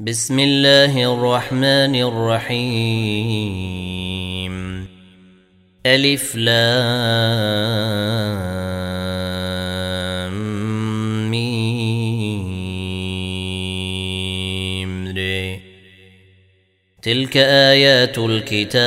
بسم الله الرحمن الرحيم ألف لام ميم ري. تلك آيات الكتاب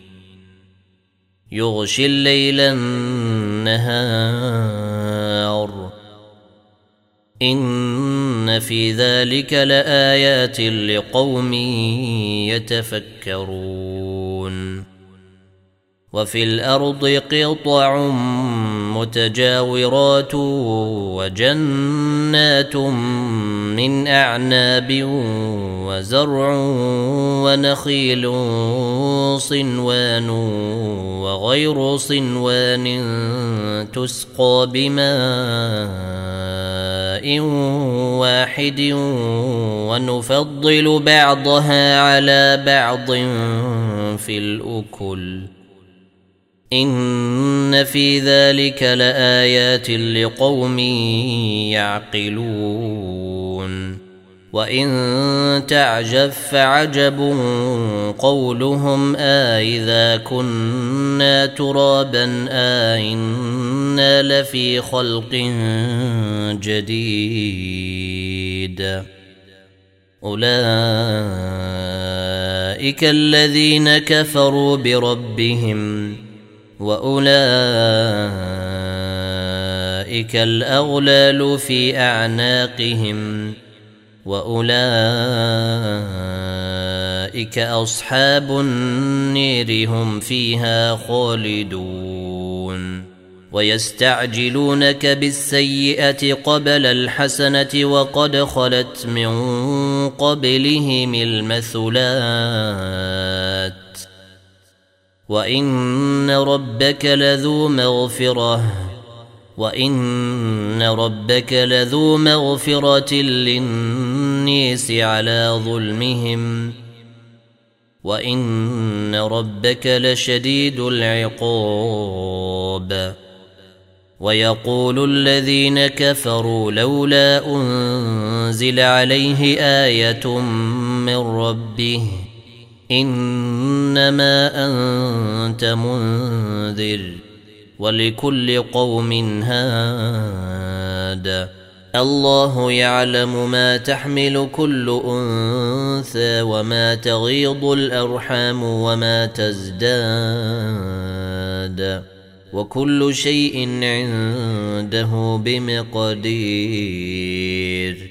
يغشي الليل النهار. إن في ذلك لآيات لقوم يتفكرون. وفي الأرض قطع متجاورات وجنات من أعناب وزرع ونخيل صنوان وغير صنوان تسقى بماء واحد ونفضل بعضها على بعض في الأكل. إن في ذلك لآيات لقوم يعقلون. وإن تعجب فعجب قولهم آئذا كنا ترابا آئنا لفي خلق جديد. أولئك الذين كفروا بربهم وأولئك الأغلال في أعناقهم وأولئك أصحاب النير هم فيها خالدون ويستعجلونك بالسيئة قبل الحسنة وقد خلت من قبلهم المثلات وان ربك لذو مغفره وان ربك لذو مغفره للنيس على ظلمهم وان ربك لشديد العقاب ويقول الذين كفروا لولا انزل عليه إيه من ربه إنما أنت منذر ولكل قوم هاد. الله يعلم ما تحمل كل أنثى وما تغيض الأرحام وما تزداد. وكل شيء عنده بمقدير.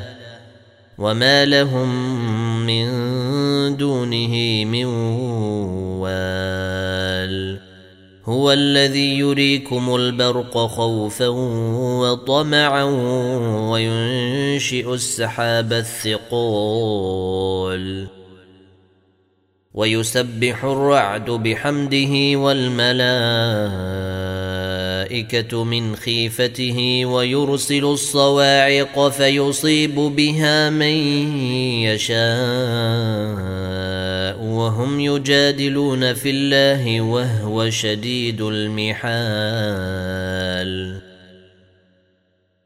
وما لهم من دونه من وال هو الذي يريكم البرق خوفا وطمعا وينشئ السحاب الثقول ويسبح الرعد بحمده والملائكه من خيفته ويرسل الصواعق فيصيب بها من يشاء وهم يجادلون في الله وهو شديد المحال.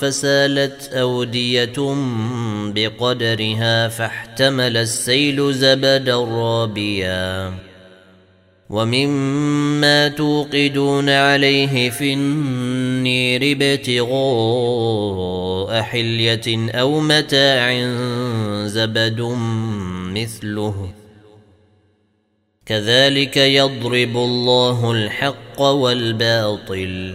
فسالت أودية بقدرها فاحتمل السيل زبدا رابيا. ومما توقدون عليه في النير ابتغاء حلية أو متاع زبد مثله. كذلك يضرب الله الحق والباطل.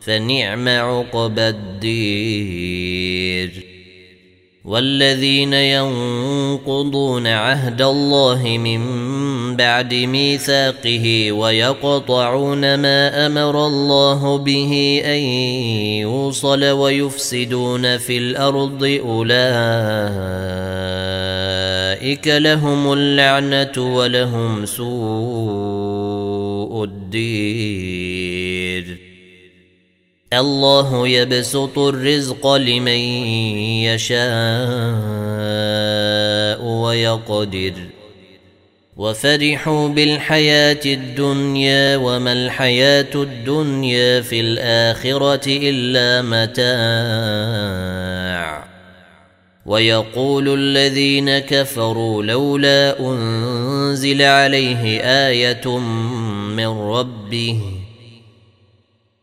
فنعم عقبى الدير. والذين ينقضون عهد الله من بعد ميثاقه ويقطعون ما أمر الله به أن يوصل ويفسدون في الأرض أولئك لهم اللعنة ولهم سوء الدير. الله يبسط الرزق لمن يشاء ويقدر. وفرحوا بالحياة الدنيا وما الحياة الدنيا في الآخرة إلا متاع. ويقول الذين كفروا لولا أنزل عليه آية من ربه.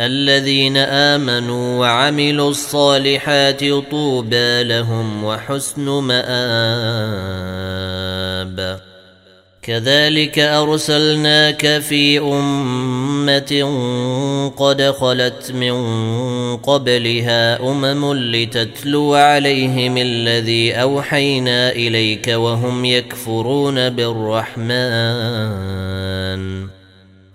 الذين آمنوا وعملوا الصالحات طوبى لهم وحسن مآب. كذلك أرسلناك في أمة قد خلت من قبلها أمم لتتلو عليهم الذي أوحينا إليك وهم يكفرون بالرحمن.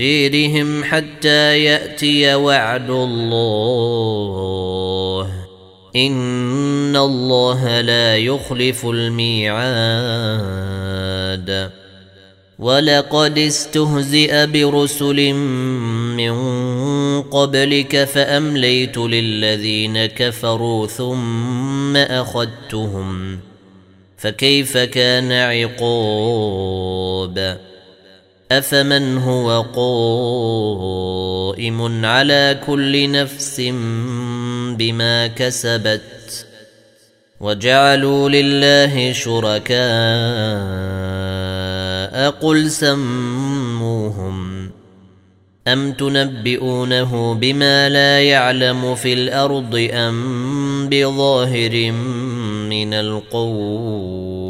ديرهم حتى يأتي وعد الله. إن الله لا يخلف الميعاد. ولقد استهزئ برسل من قبلك فأمليت للذين كفروا ثم أخذتهم. فكيف كان عقاب؟ أفمن هو قائم على كل نفس بما كسبت وجعلوا لله شركاء قل سموهم أم تنبئونه بما لا يعلم في الأرض أم بظاهر من القول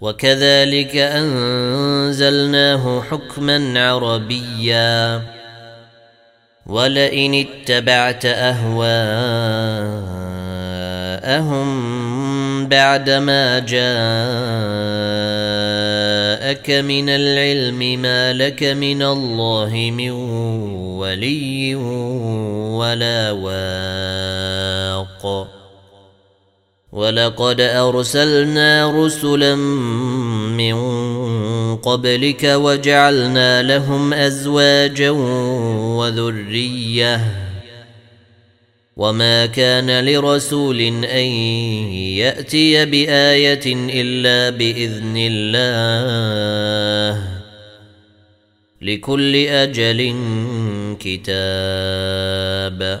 وكذلك أنزلناه حكما عربيا. ولئن اتبعت أهواءهم بعدما جاءك من العلم ما لك من الله من ولي ولا واق. ولقد أرسلنا رسلا من قبلك وجعلنا لهم أزواجا وذرية. وما كان لرسول أن يأتي بآية إلا بإذن الله. لكل أجل كتاب.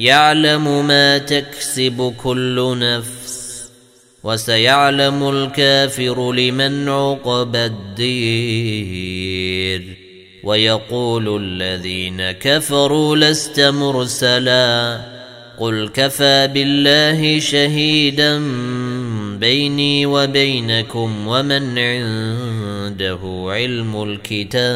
يعلم ما تكسب كل نفس وسيعلم الكافر لمن عقب الدير. ويقول الذين كفروا لست مرسلا قل كفى بالله شهيدا بيني وبينكم ومن عنده علم الكتاب.